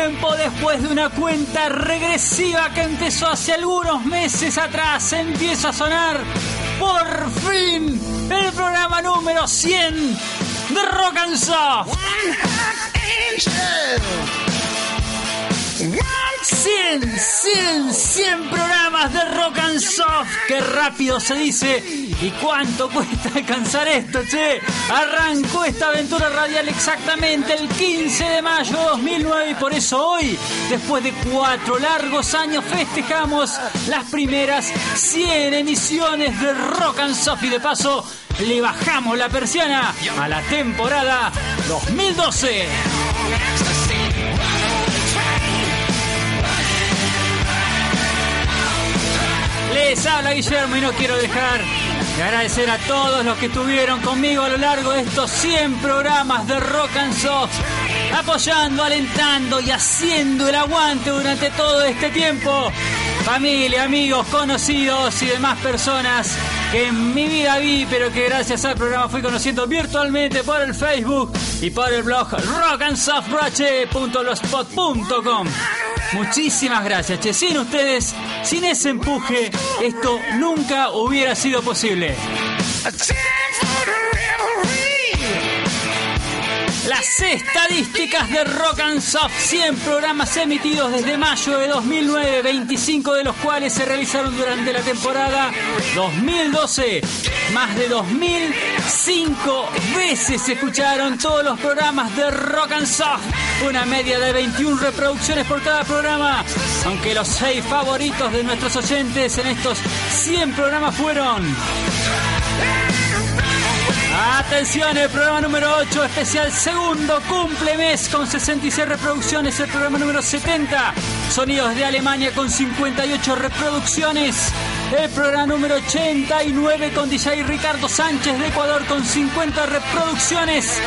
Tiempo, después de una cuenta regresiva que empezó hace algunos meses atrás, empieza a sonar por fin el programa número 100 de Rock and Soft. 100, 100, 100 programas de Rock and Soft. Qué rápido se dice. ¿Y cuánto cuesta alcanzar esto, che? Arrancó esta aventura radial exactamente el 15 de mayo de 2009 y por eso hoy, después de cuatro largos años, festejamos las primeras 100 emisiones de Rock and Soft y de paso le bajamos la persiana a la temporada 2012. Les habla Guillermo y no quiero dejar de agradecer a todos los que estuvieron conmigo a lo largo de estos 100 programas de Rock and Soft, apoyando, alentando y haciendo el aguante durante todo este tiempo. Familia, amigos, conocidos y demás personas que en mi vida vi, pero que gracias al programa fui conociendo virtualmente por el Facebook y por el blog rockandsoftbrache.blogspot.com. Muchísimas gracias, che. Sin ustedes, sin ese empuje, esto nunca hubiera sido posible. Las estadísticas de Rock and Soft, 100 programas emitidos desde mayo de 2009, 25 de los cuales se realizaron durante la temporada 2012. Más de 2005 veces se escucharon todos los programas de Rock and Soft, una media de 21 reproducciones por cada programa, aunque los 6 favoritos de nuestros oyentes en estos 100 programas fueron... Atención, el programa número 8, especial segundo, cumple mes con 66 reproducciones. El programa número 70, Sonidos de Alemania con 58 reproducciones. El programa número 89 con DJ Ricardo Sánchez de Ecuador con 50 reproducciones.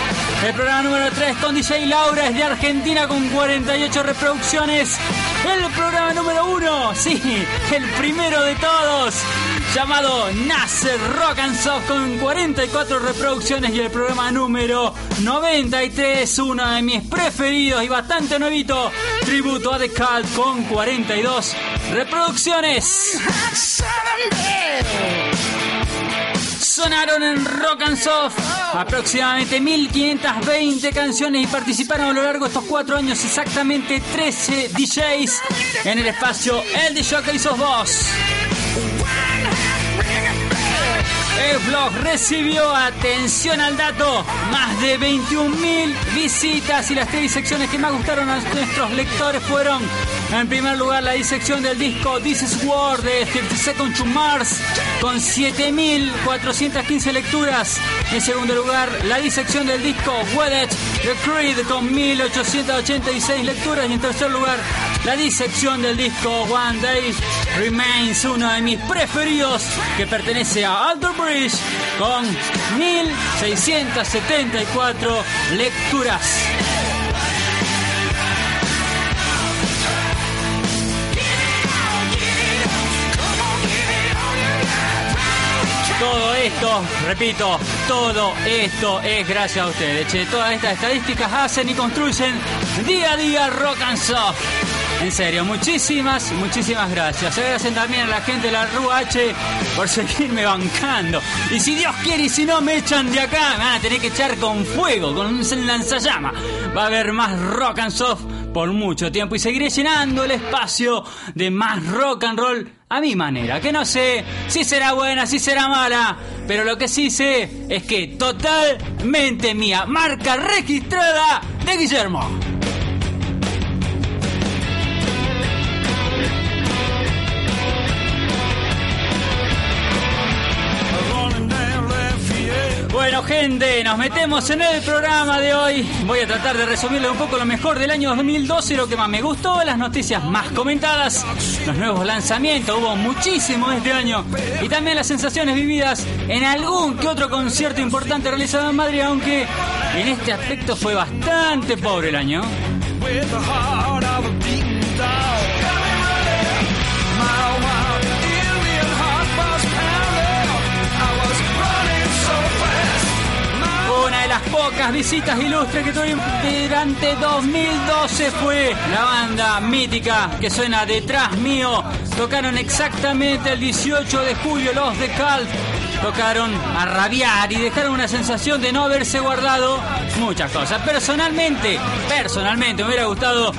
El programa número 3 con DJ Laura es de Argentina con 48 reproducciones. El programa número 1, sí, el primero de todos, llamado Nasser Rock and Soft con 44 reproducciones y el programa número 93, uno de mis preferidos y bastante nuevito, Tributo a The Cult con 42 reproducciones. Sonaron en Rock and Soft aproximadamente 1520 canciones y participaron a lo largo de estos cuatro años exactamente 13 DJs en el espacio El DJ que hizo vos. El blog recibió, atención al dato, más de 21.000 visitas y las tres disecciones que más gustaron a nuestros lectores fueron, en primer lugar, la disección del disco This is War de 30 Seconds to Mars con 7.415 lecturas. En segundo lugar, la disección del disco Wedded The Creed con 1.886 lecturas. Y en tercer lugar, la disección del disco One Day Remains, uno de mis preferidos que pertenece a Alter Bridge con 1674 lecturas. Todo esto, repito, todo esto es gracias a ustedes. Che. Todas estas estadísticas hacen y construyen día a día Rock and Soft. En serio, muchísimas, muchísimas gracias. Agradecen también a la gente de la Rúa H por seguirme bancando. Y si Dios quiere y si no me echan de acá, me van a tener que echar con fuego, con un lanzallama. Va a haber más rock and soft por mucho tiempo y seguiré llenando el espacio de más rock and roll a mi manera. Que no sé si será buena, si será mala, pero lo que sí sé es que totalmente mía. Marca registrada de Guillermo. Bueno, gente, nos metemos en el programa de hoy. Voy a tratar de resumirle un poco lo mejor del año 2012, lo que más me gustó, las noticias más comentadas, los nuevos lanzamientos, hubo muchísimo este año, y también las sensaciones vividas en algún que otro concierto importante realizado en Madrid, aunque en este aspecto fue bastante pobre el año. Las pocas visitas ilustres que tuvimos durante 2012 fue la banda mítica que suena detrás mío. Tocaron exactamente el 18 de julio los de Calf tocaron a rabiar y dejaron una sensación de no haberse guardado muchas cosas. Personalmente, personalmente me hubiera gustado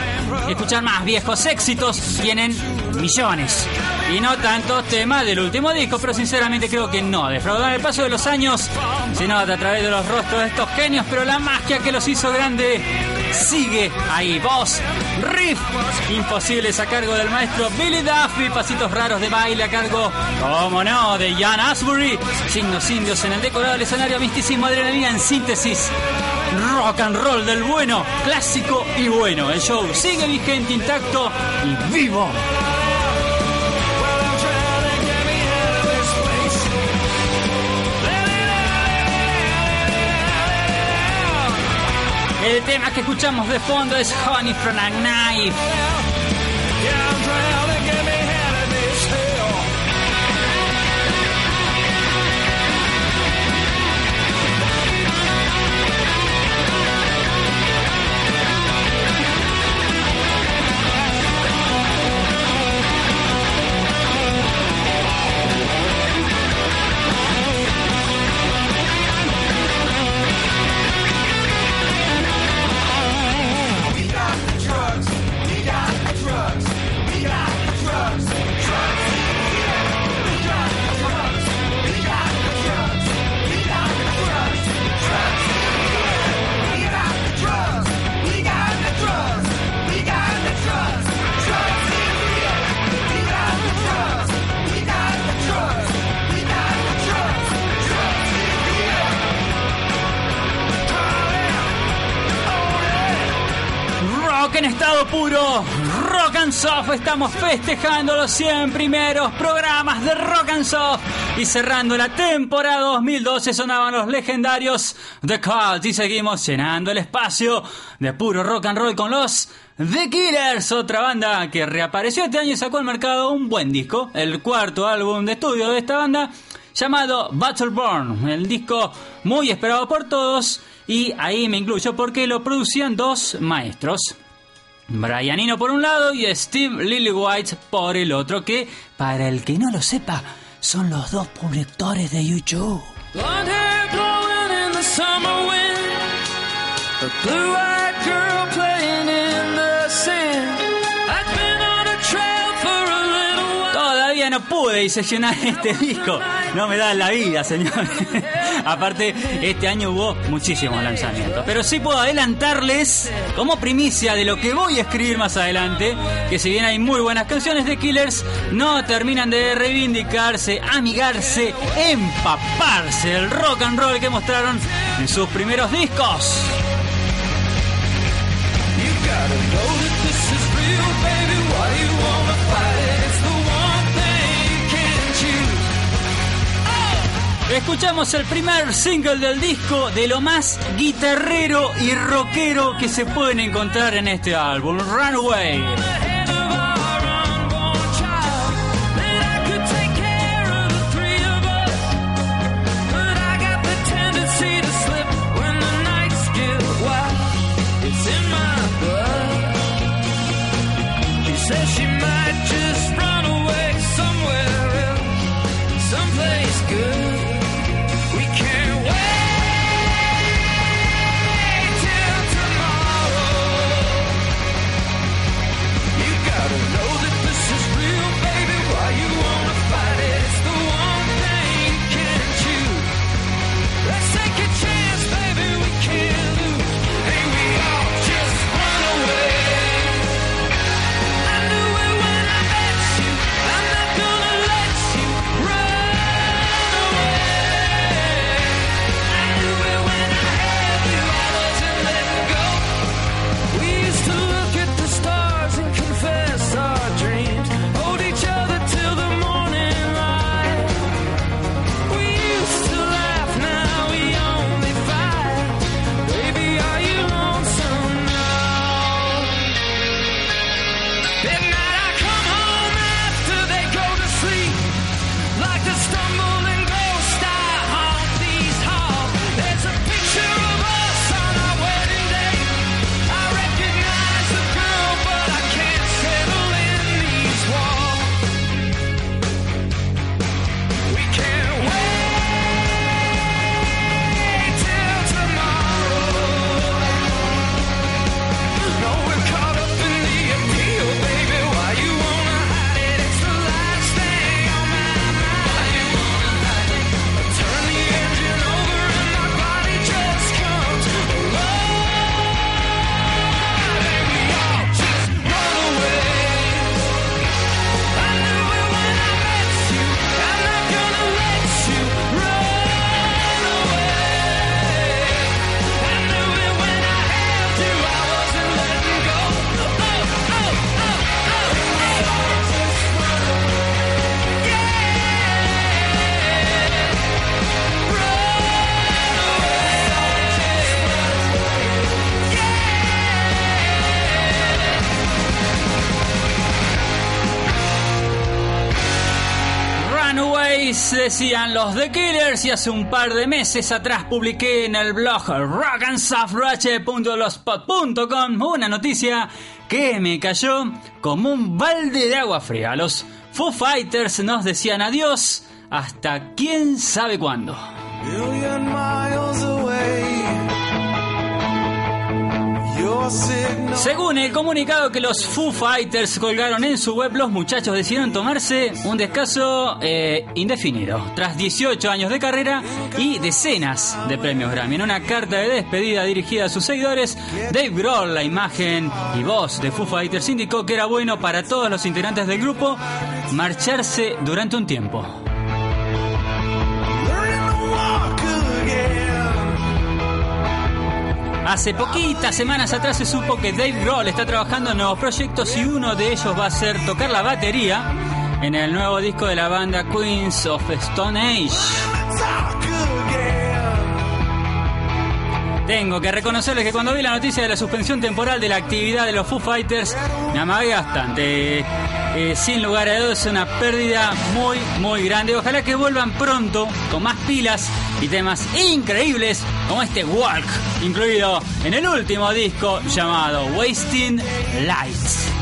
escuchar más viejos éxitos. Tienen millones. Y no tantos temas del último disco, pero sinceramente creo que no. Defraudar el paso de los años se nota a través de los rostros de estos genios, pero la magia que los hizo grande sigue ahí. Voz, riff, imposibles a cargo del maestro Billy Duffy, pasitos raros de baile a cargo, como no, de Jan Asbury, signos indios en el decorado del escenario, misticismo, adrenalina en síntesis. Rock and roll del bueno, clásico y bueno. El show sigue vigente, intacto y vivo. El tema que escuchamos de fondo es Honey from a Knife. En estado puro, Rock and Soft, estamos festejando los 100 primeros programas de Rock and Soft. Y cerrando la temporada 2012 sonaban los legendarios The Cult. Y seguimos llenando el espacio de puro rock and roll con los The Killers, otra banda que reapareció este año y sacó al mercado un buen disco, el cuarto álbum de estudio de esta banda llamado Battleborn, el disco muy esperado por todos. Y ahí me incluyo porque lo producían dos maestros. Brian Eno por un lado y Steve Lillywhite por el otro, que para el que no lo sepa, son los dos productores de YouTube. No pude diseccionar este disco. No me da la vida, señores. Aparte, este año hubo muchísimos lanzamientos. Pero sí puedo adelantarles, como primicia de lo que voy a escribir más adelante, que si bien hay muy buenas canciones de Killers, no terminan de reivindicarse, amigarse, empaparse del rock and roll que mostraron en sus primeros discos. Escuchamos el primer single del disco de lo más guitarrero y rockero que se pueden encontrar en este álbum, Runaway. Decían los The Killers y hace un par de meses atrás publiqué en el blog rockandsoftrush.blogspot.com una noticia que me cayó como un balde de agua fría. Los Foo Fighters nos decían adiós hasta quién sabe cuándo. Según el comunicado que los Foo Fighters colgaron en su web, los muchachos decidieron tomarse un descanso eh, indefinido, tras 18 años de carrera y decenas de premios Grammy. En una carta de despedida dirigida a sus seguidores, Dave Grohl, la imagen y voz de Foo Fighters, indicó que era bueno para todos los integrantes del grupo marcharse durante un tiempo. Hace poquitas semanas atrás se supo que Dave Grohl está trabajando en nuevos proyectos y uno de ellos va a ser tocar la batería en el nuevo disco de la banda Queens of Stone Age. Tengo que reconocerles que cuando vi la noticia de la suspensión temporal de la actividad de los Foo Fighters, me amagué bastante. Eh, sin lugar a dudas, es una pérdida muy, muy grande. Ojalá que vuelvan pronto con más pilas y temas increíbles como este Walk, incluido en el último disco llamado Wasting Lights.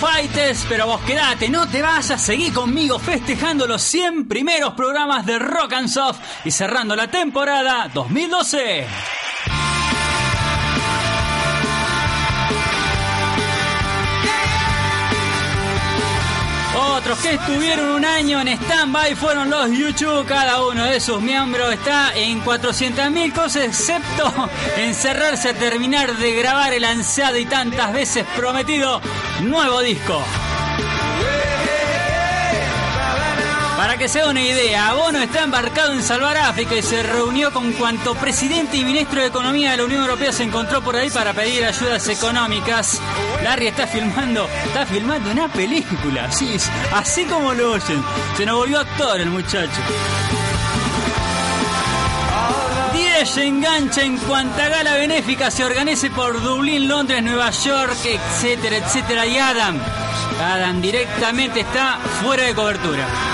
Fighters, pero vos quedate, no te vayas, seguí conmigo festejando los 100 primeros programas de Rock and Soft y cerrando la temporada 2012. Otros que estuvieron un año en stand-by fueron los YouTube. Cada uno de sus miembros está en 400.000 cosas, excepto encerrarse a terminar de grabar el ansiado y tantas veces prometido nuevo disco. Para que se haga una idea, Bono está embarcado en salvar África y se reunió con cuanto presidente y ministro de Economía de la Unión Europea se encontró por ahí para pedir ayudas económicas. Larry está filmando, está filmando una película, así, así como lo oyen. Se nos volvió actor el muchacho. 10 se engancha en cuanta gala benéfica se organice por Dublín, Londres, Nueva York, etcétera, etcétera. Y Adam, Adam directamente está fuera de cobertura.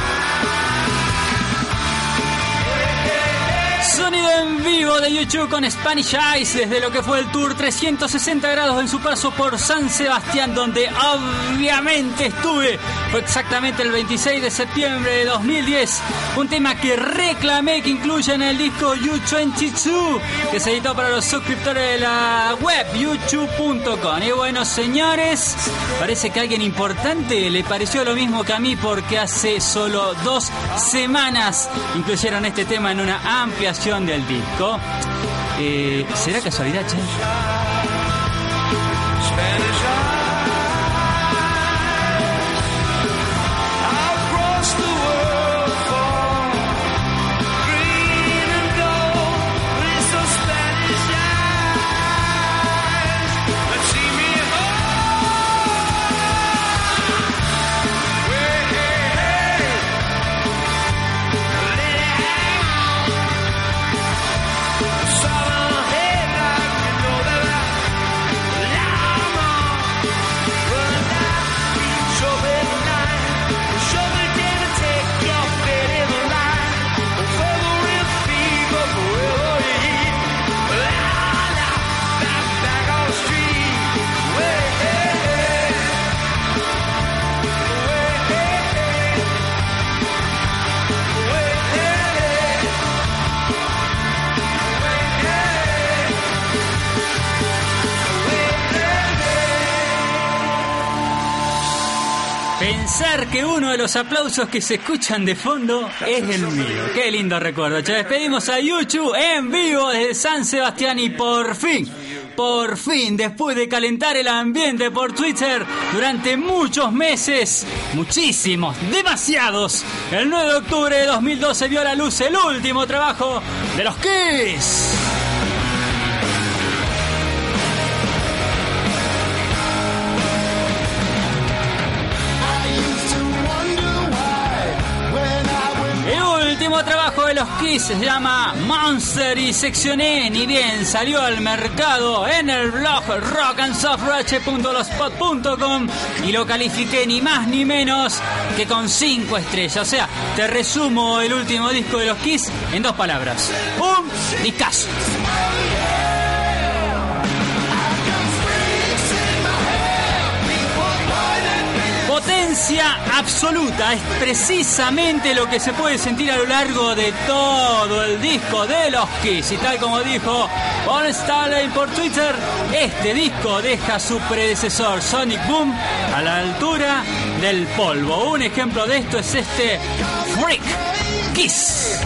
Sonido en vivo de YouTube con Spanish Eyes desde lo que fue el tour 360 grados en su paso por San Sebastián, donde obviamente estuve. Fue exactamente el 26 de septiembre de 2010. Un tema que reclamé que incluya en el disco U22, que se editó para los suscriptores de la web youtube.com. Y bueno, señores, parece que a alguien importante le pareció lo mismo que a mí porque hace solo dos semanas incluyeron este tema en una ampliación del disco. Eh, ¿Será casualidad, che? Pensar que uno de los aplausos que se escuchan de fondo es el mío. Qué lindo recuerdo. Che, despedimos a YouTube en vivo desde San Sebastián y por fin, por fin, después de calentar el ambiente por Twitter durante muchos meses, muchísimos, demasiados, el 9 de octubre de 2012 vio a la luz el último trabajo de los Kiss. Trabajo de los Kiss se llama Monster y seccioné ni bien salió al mercado en el blog rockandsoftware.blogspot.com y lo califiqué ni más ni menos que con 5 estrellas. O sea, te resumo el último disco de los Kiss en dos palabras. Un discazo. Potencia absoluta es precisamente lo que se puede sentir a lo largo de todo el disco de los Kiss. Y tal como dijo Paul Stanley por Twitter, este disco deja a su predecesor Sonic Boom a la altura del polvo. Un ejemplo de esto es este Freak Kiss.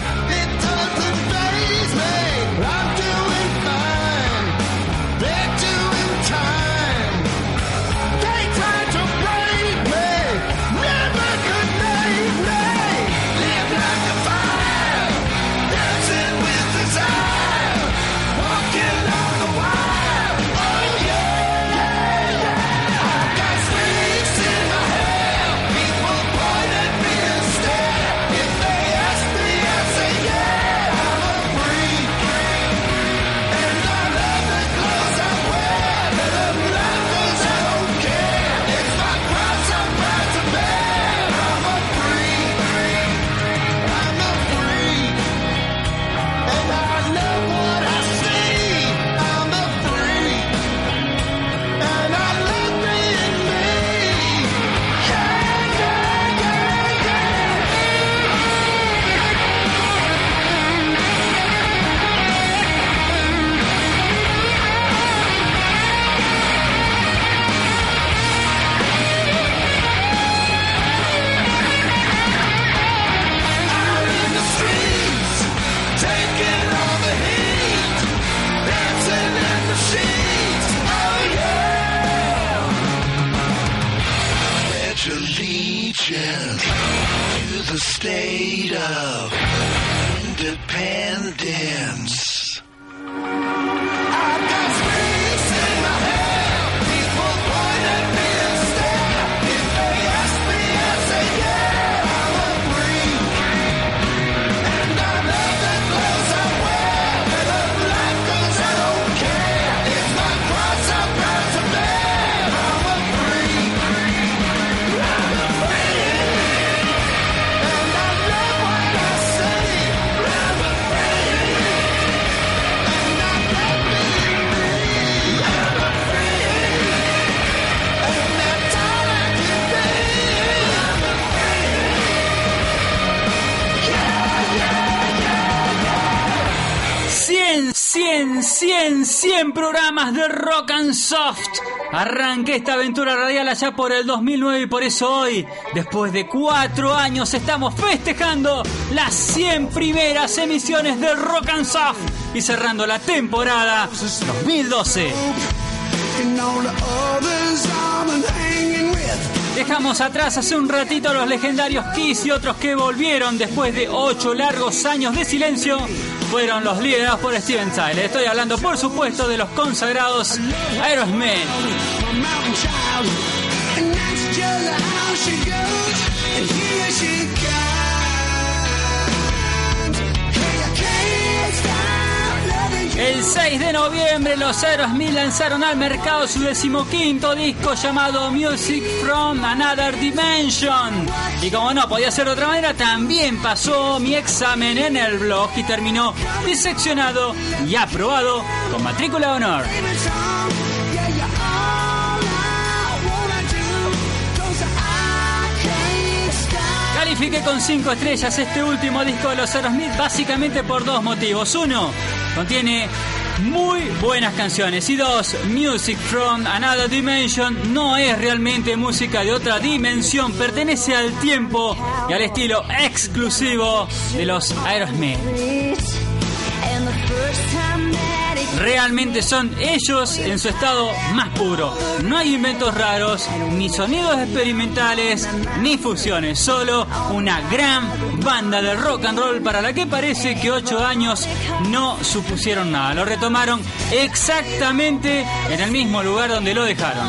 And Soft. Arranqué esta aventura radial allá por el 2009 y por eso hoy, después de cuatro años, estamos festejando las 100 primeras emisiones de Rock and Soft y cerrando la temporada 2012. Dejamos atrás hace un ratito a los legendarios Kiss y otros que volvieron después de ocho largos años de silencio fueron los liderados por Steven Tyler. Estoy hablando, por supuesto, de los consagrados Aerosmith. El 6 de noviembre los Aerosmith lanzaron al mercado su decimoquinto disco llamado Music from Another Dimension. Y como no podía ser de otra manera, también pasó mi examen en el blog y terminó diseccionado y aprobado con matrícula de honor. Califiqué con 5 estrellas este último disco de los Aerosmith básicamente por dos motivos. Uno, contiene muy buenas canciones. Y dos, Music from Another Dimension no es realmente música de otra dimensión. Pertenece al tiempo y al estilo exclusivo de los Aerosmith. Realmente son ellos en su estado más puro. No hay inventos raros, ni sonidos experimentales, ni fusiones. Solo una gran banda de rock and roll para la que parece que ocho años no supusieron nada. Lo retomaron exactamente en el mismo lugar donde lo dejaron.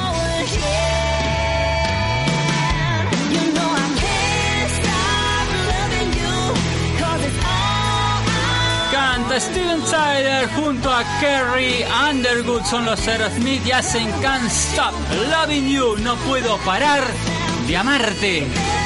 Steven Tyler junto a Kerry Underwood. Son los Aerosmith y hacen Can't Stop Loving You. No puedo parar de amarte.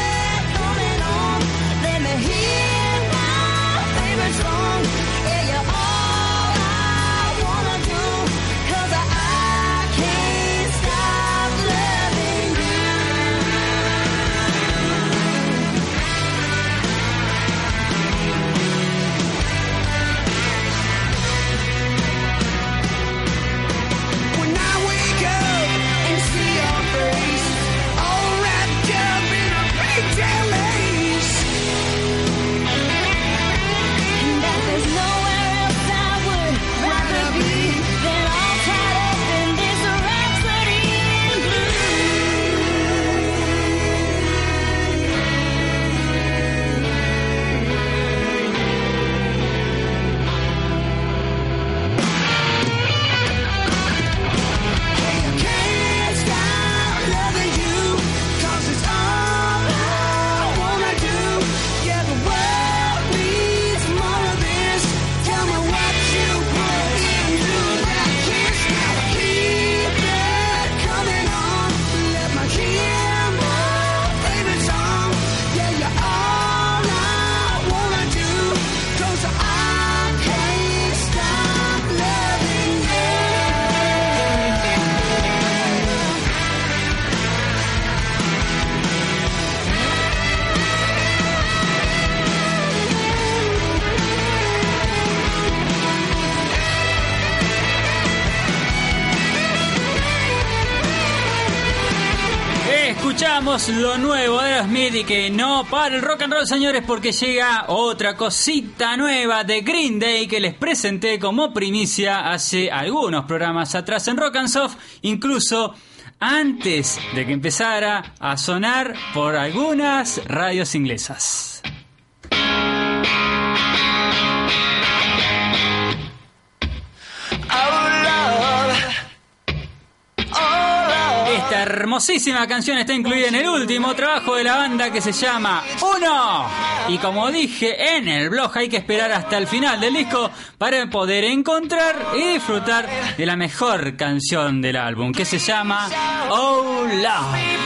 Escuchamos lo nuevo de Aerosmith y que no para el rock and roll, señores, porque llega otra cosita nueva de Green Day que les presenté como primicia hace algunos programas atrás en Rock and Soft, incluso antes de que empezara a sonar por algunas radios inglesas. Hermosísima canción está incluida en el último trabajo de la banda que se llama Uno. Y como dije en el blog, hay que esperar hasta el final del disco para poder encontrar y disfrutar de la mejor canción del álbum, que se llama Oh Love.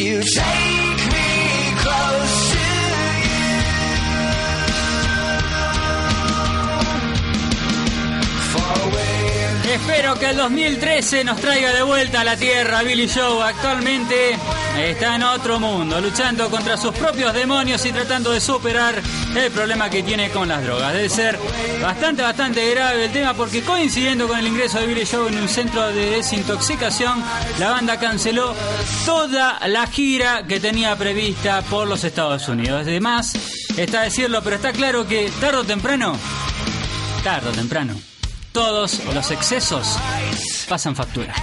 You. Take Espero que el 2013 nos traiga de vuelta a la Tierra. Billy Joe actualmente está en otro mundo, luchando contra sus propios demonios y tratando de superar el problema que tiene con las drogas. Debe ser bastante, bastante grave el tema porque coincidiendo con el ingreso de Billy Joe en un centro de desintoxicación, la banda canceló toda la gira que tenía prevista por los Estados Unidos. Además, está a decirlo, pero está claro que tarde o temprano, tarde o temprano, todos los excesos pasan factura.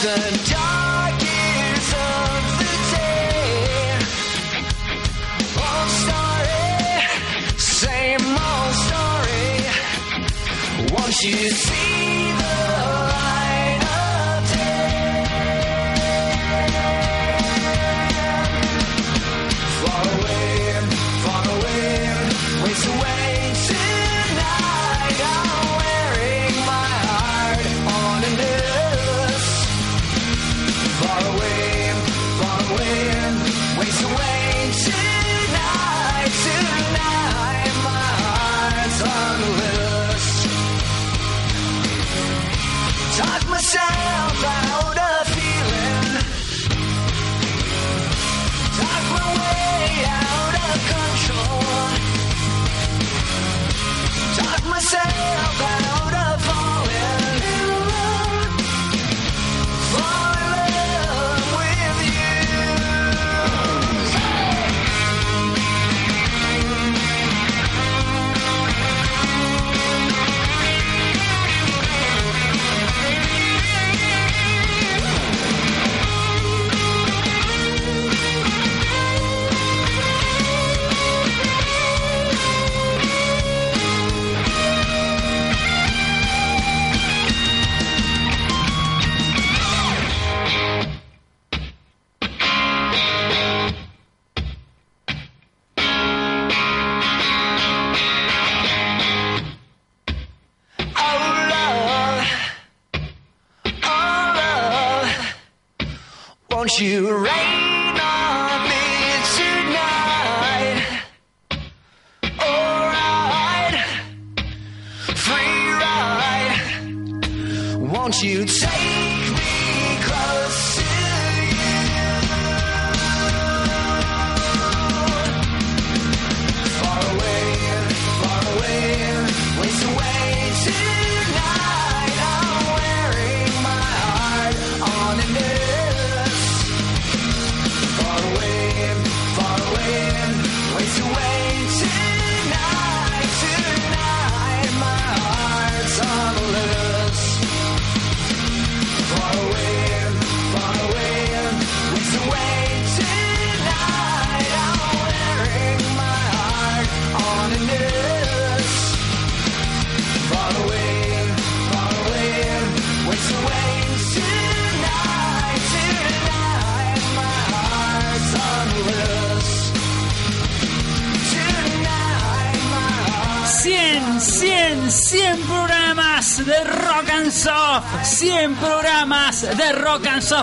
I issues.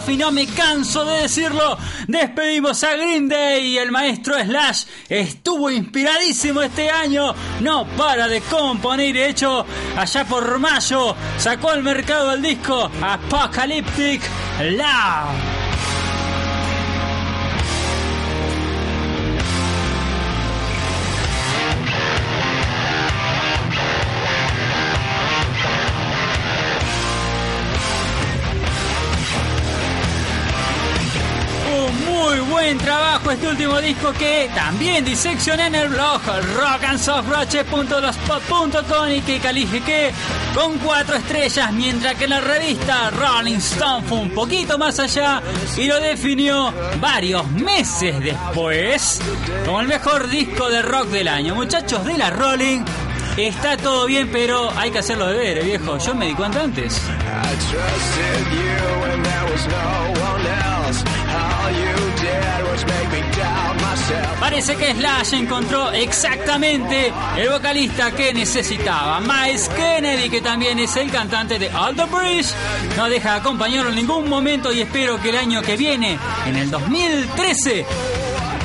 Y no me canso de decirlo. Despedimos a Green Day el maestro Slash estuvo inspiradísimo este año, no para de componer de hecho allá por mayo sacó al mercado el disco Apocalyptic Love. Trajo este último disco que también diseccioné en el blog rockandsoftroche.blogspot.com y que califiqué con cuatro estrellas, mientras que la revista Rolling Stone fue un poquito más allá y lo definió varios meses después como el mejor disco de rock del año. Muchachos de la Rolling, está todo bien, pero hay que hacerlo de ver, viejo. Yo me di cuenta antes. Parece que Slash encontró exactamente el vocalista que necesitaba. Miles Kennedy, que también es el cantante de All Bridge, no deja de acompañarlo en ningún momento y espero que el año que viene, en el 2013,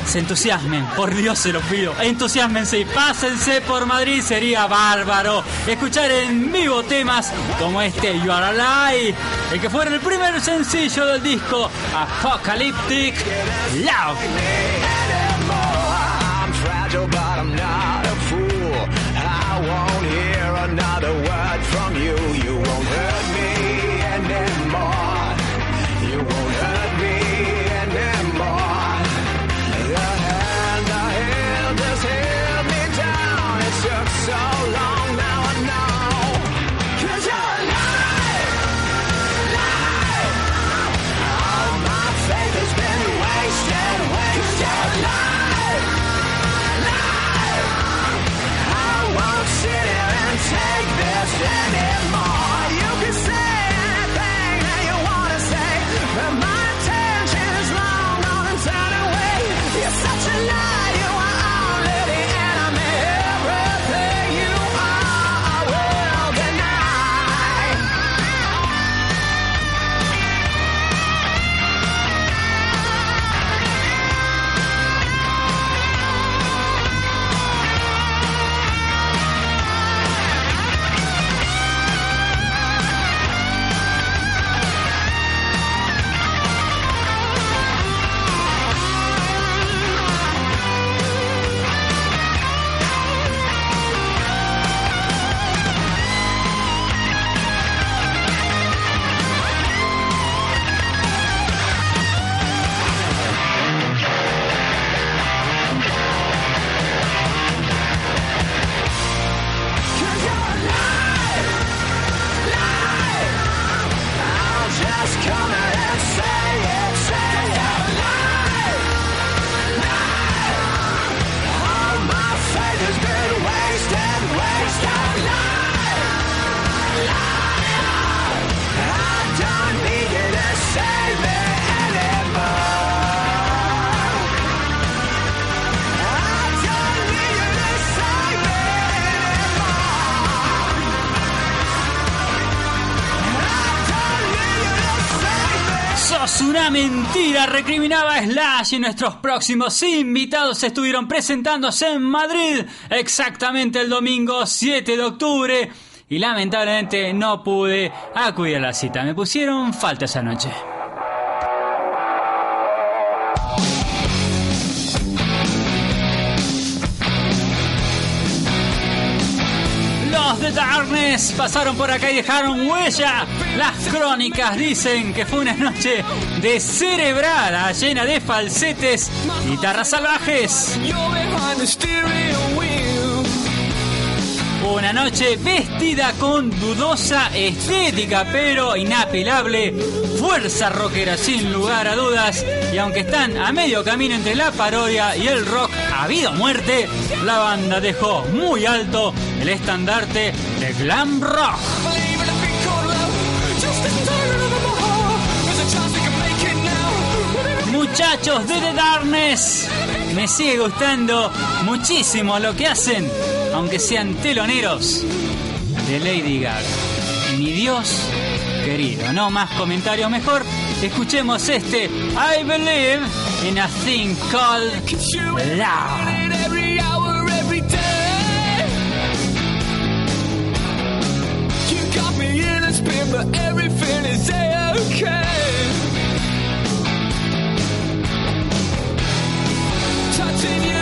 se entusiasmen. Por Dios se los pido. Entusiasmense y pásense por Madrid. Sería bárbaro escuchar en vivo temas como este You Are Alive, el que fue el primer sencillo del disco Apocalyptic Love. Not y nuestros próximos invitados estuvieron presentándose en Madrid exactamente el domingo 7 de octubre y lamentablemente no pude acudir a la cita. Me pusieron falta esa noche. Pasaron por acá y dejaron huella. Las crónicas dicen que fue una noche descerebrada, llena de falsetes, guitarras salvajes. Una noche vestida con dudosa estética, pero inapelable fuerza rockera sin lugar a dudas. Y aunque están a medio camino entre la parodia y el rock a muerte, la banda dejó muy alto el estandarte de glam rock. Muchachos de The Darkness, me sigue gustando muchísimo lo que hacen, aunque sean teloneros de Lady Gaga. Mi Dios querido, no más comentarios mejor. Escuchemos este I Believe in a Thing Called Love. but everything is okay. Touching you,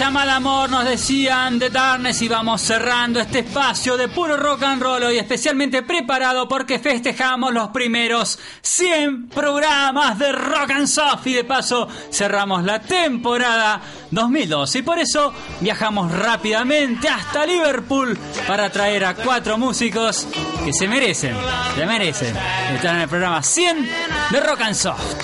Cosa llamada amor nos decían de Darkness y vamos cerrando este espacio de puro rock and roll hoy especialmente preparado porque festejamos los primeros 100 programas de Rock and Soft y de paso cerramos la temporada 2012 y por eso viajamos rápidamente hasta Liverpool para traer a cuatro músicos que se merecen, se merecen estar en el programa 100 de Rock and Soft.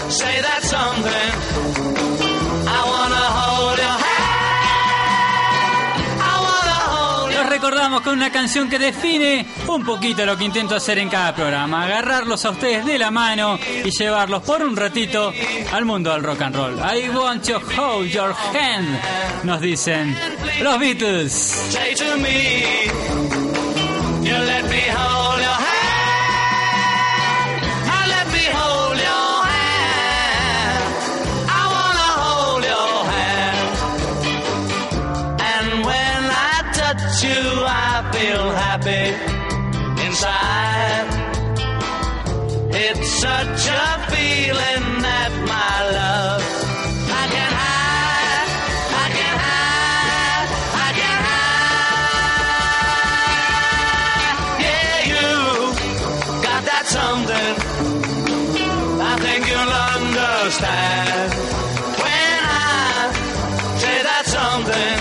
Recordamos con una canción que define un poquito lo que intento hacer en cada programa, agarrarlos a ustedes de la mano y llevarlos por un ratito al mundo del rock and roll. I want to hold your hand, nos dicen los Beatles. Inside. It's such a feeling that my love I can hide, I can hide, I can hide. Yeah, you got that something. I think you'll understand when I say that something.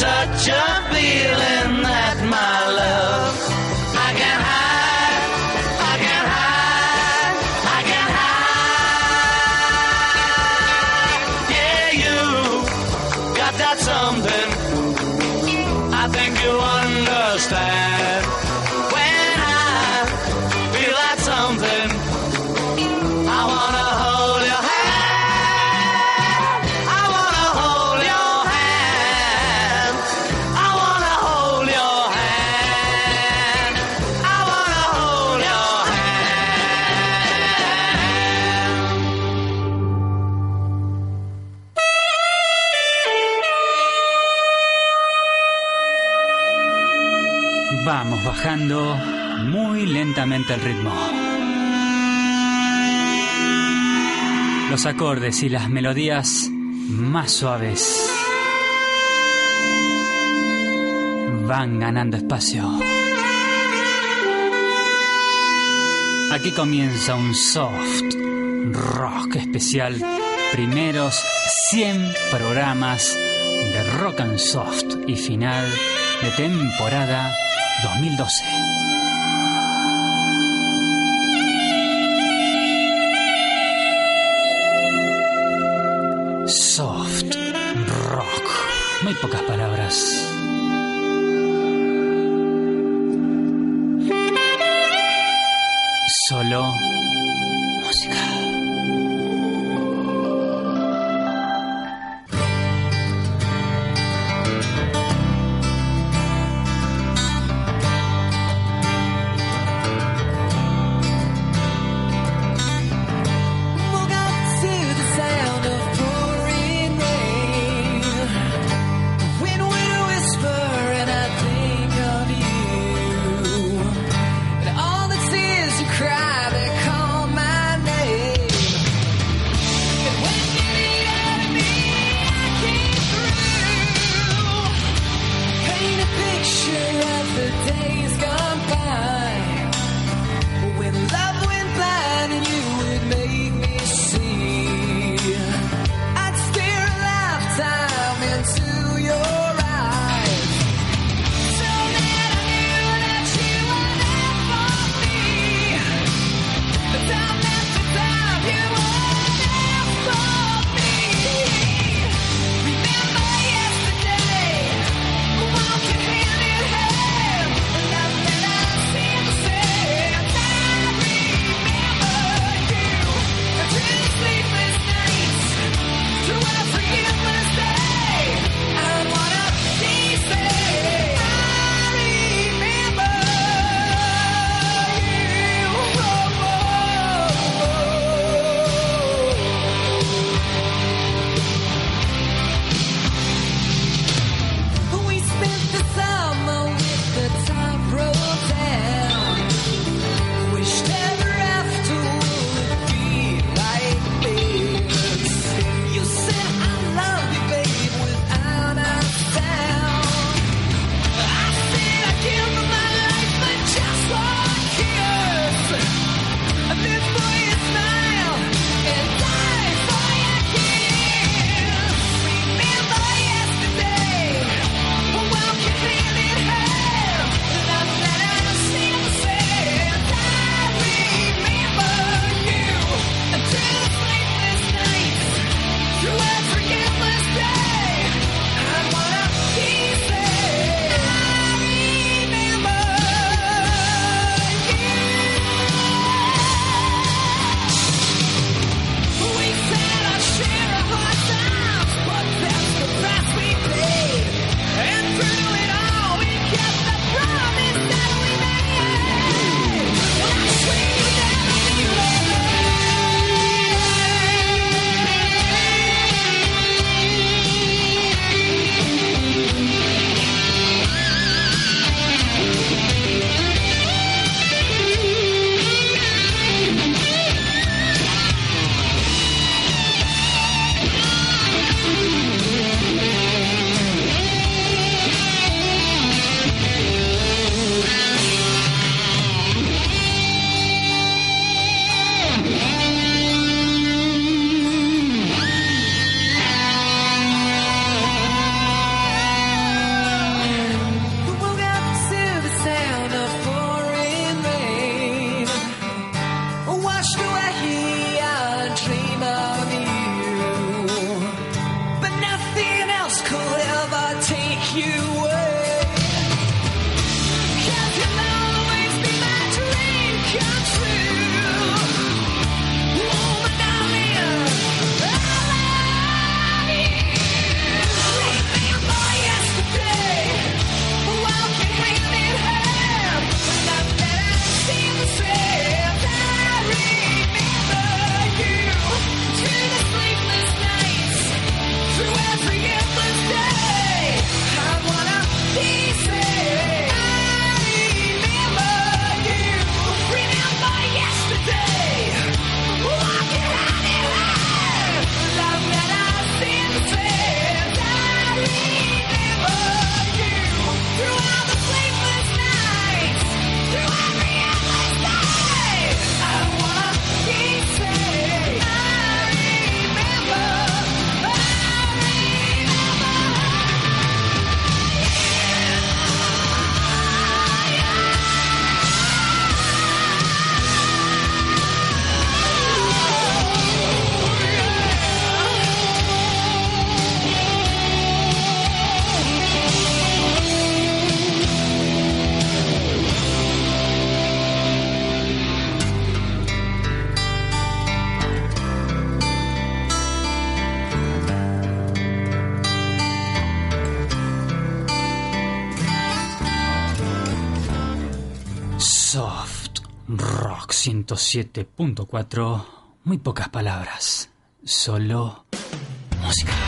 Such a feeling el ritmo. Los acordes y las melodías más suaves van ganando espacio. Aquí comienza un soft rock especial. Primeros 100 programas de rock and soft y final de temporada 2012. Muy pocas palabras. 107.4, muy pocas palabras, solo música.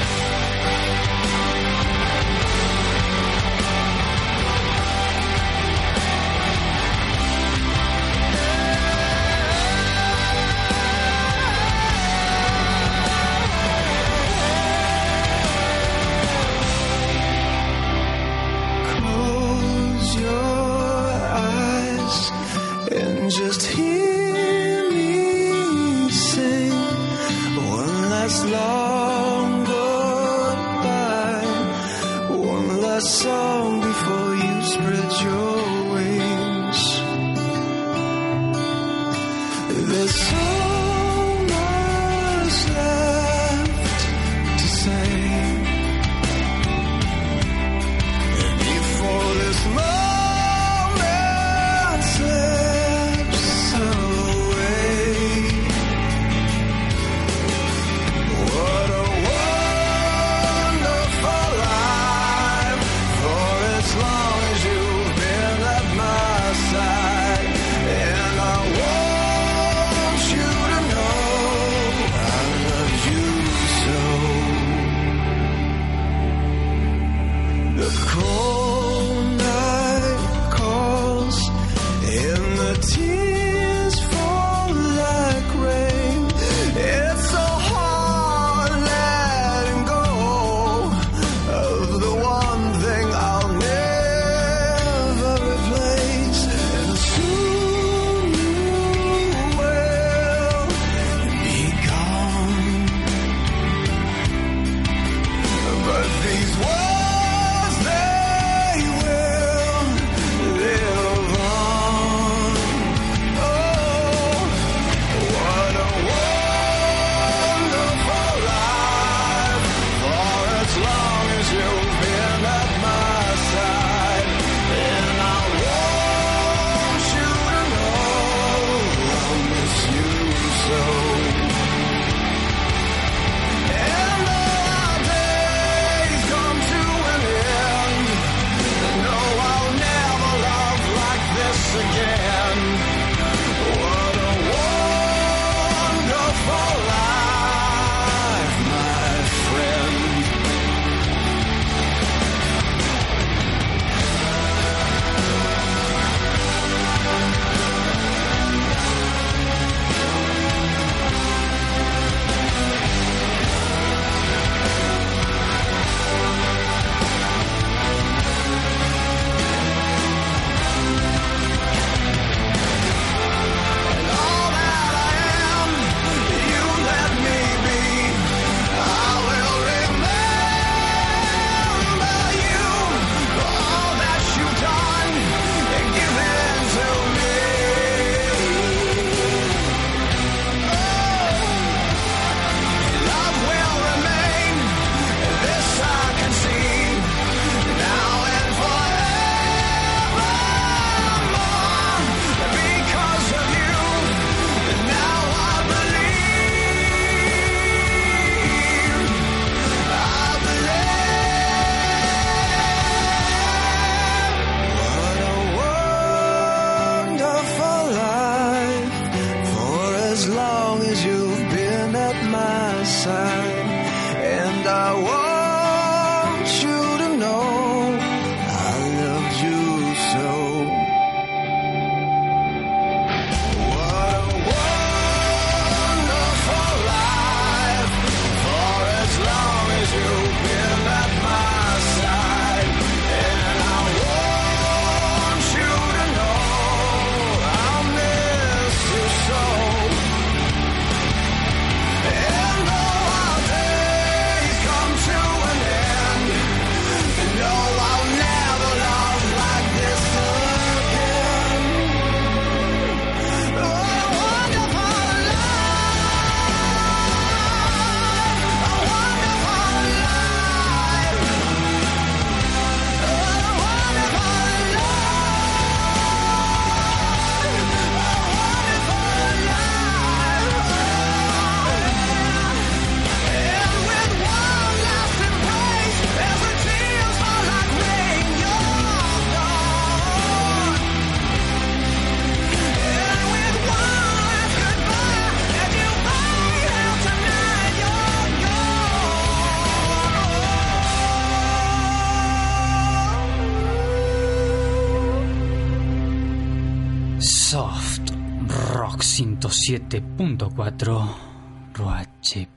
best. 107.4 Roache.es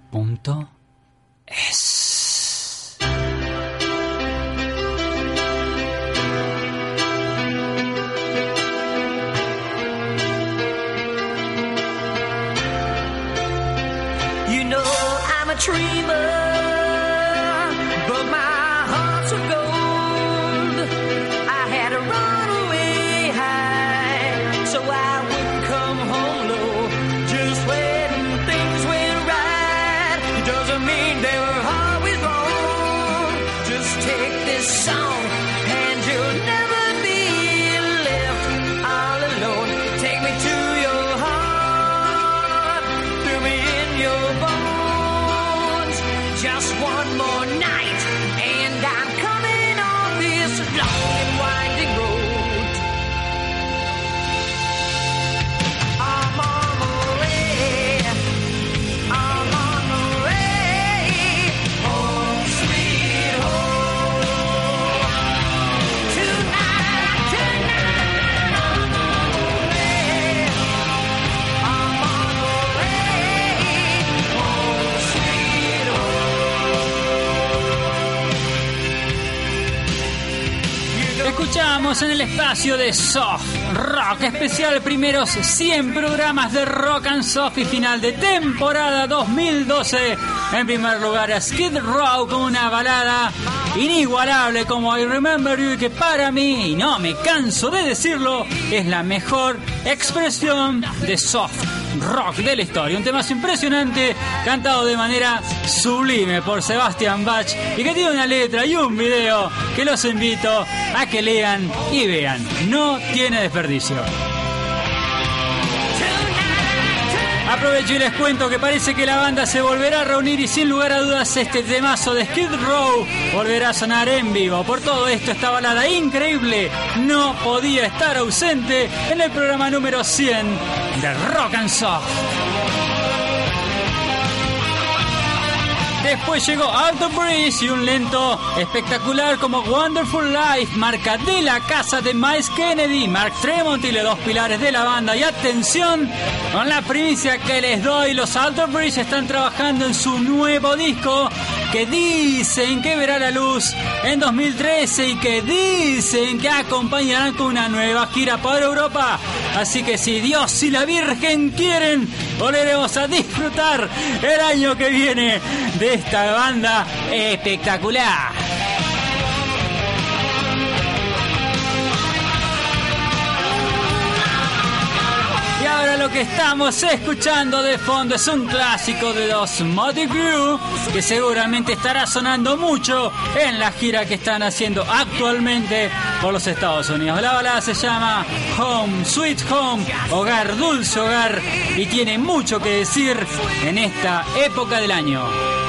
En el espacio de Soft Rock especial primeros 100 programas de Rock and Soft y final de temporada 2012. En primer lugar a Skid Row con una balada inigualable como I Remember You que para mí, y no me canso de decirlo, es la mejor expresión de soft rock de la historia. Un tema impresionante, cantado de manera sublime por Sebastian Bach y que tiene una letra y un video que los invito a que lean y vean. No tiene desperdicio. Aprovecho y les cuento que parece que la banda se volverá a reunir y sin lugar a dudas este temazo de Skid Row volverá a sonar en vivo. Por todo esto, esta balada increíble no podía estar ausente en el programa número 100 de Rock and Soft. Después llegó Out Breeze y un lento espectacular como Wonderful Life, marca de la casa de Miles Kennedy, Mark Tremont y los dos pilares de la banda. Y atención con la primicia que les doy, los Out Breeze están trabajando en su nuevo disco que dicen que verá la luz en 2013 y que dicen que acompañarán con una nueva gira por Europa. Así que si Dios y la Virgen quieren, volveremos a disfrutar el año que viene de esta banda espectacular. Lo que estamos escuchando de fondo es un clásico de los Motley Crue que seguramente estará sonando mucho en la gira que están haciendo actualmente por los Estados Unidos. La balada se llama Home Sweet Home, hogar dulce hogar y tiene mucho que decir en esta época del año.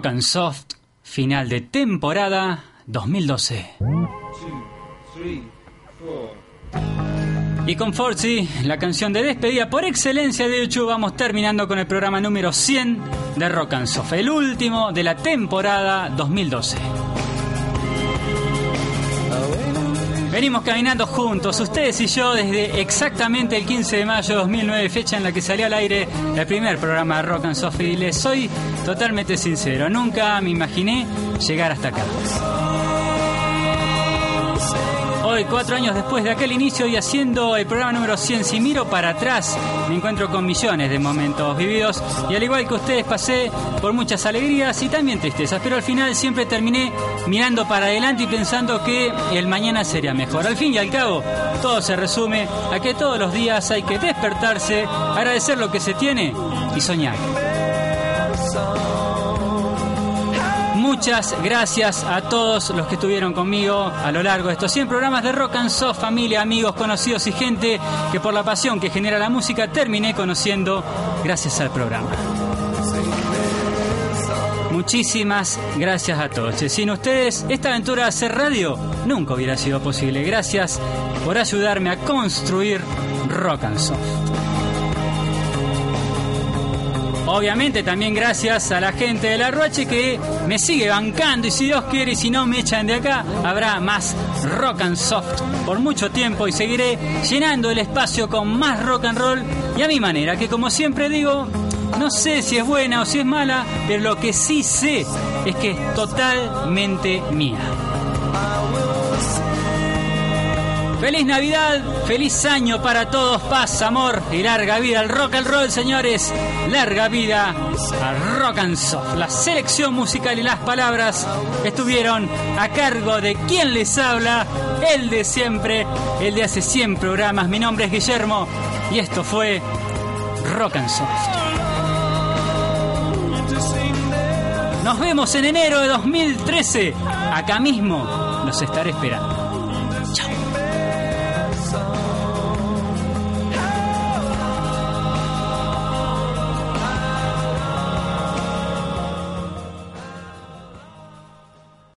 Rock and Soft, final de temporada 2012. Y con Forzi, la canción de despedida por excelencia de YouTube, vamos terminando con el programa número 100 de Rock and Soft, el último de la temporada 2012. Venimos caminando juntos, ustedes y yo, desde exactamente el 15 de mayo de 2009, fecha en la que salió al aire el primer programa de Rock and Soft. Y les soy totalmente sincero, nunca me imaginé llegar hasta acá. Cuatro años después de aquel inicio y haciendo el programa número 100, si miro para atrás, me encuentro con millones de momentos vividos y al igual que ustedes pasé por muchas alegrías y también tristezas, pero al final siempre terminé mirando para adelante y pensando que el mañana sería mejor. Al fin y al cabo, todo se resume a que todos los días hay que despertarse, agradecer lo que se tiene y soñar. Muchas gracias a todos los que estuvieron conmigo a lo largo de estos 100 programas de Rock and Soft, familia, amigos, conocidos y gente que por la pasión que genera la música terminé conociendo gracias al programa. Muchísimas gracias a todos. Sin ustedes, esta aventura de hacer radio nunca hubiera sido posible. Gracias por ayudarme a construir Rock and Soft. Obviamente también gracias a la gente de la Roche que me sigue bancando y si Dios quiere y si no me echan de acá, habrá más rock and soft por mucho tiempo y seguiré llenando el espacio con más rock and roll y a mi manera, que como siempre digo, no sé si es buena o si es mala, pero lo que sí sé es que es totalmente mía. Feliz Navidad, feliz año para todos, paz, amor y larga vida al rock and roll, señores. Larga vida al rock and soft. La selección musical y las palabras estuvieron a cargo de quien les habla, el de siempre, el de hace 100 programas. Mi nombre es Guillermo y esto fue Rock and Soft. Nos vemos en enero de 2013. Acá mismo los estaré esperando.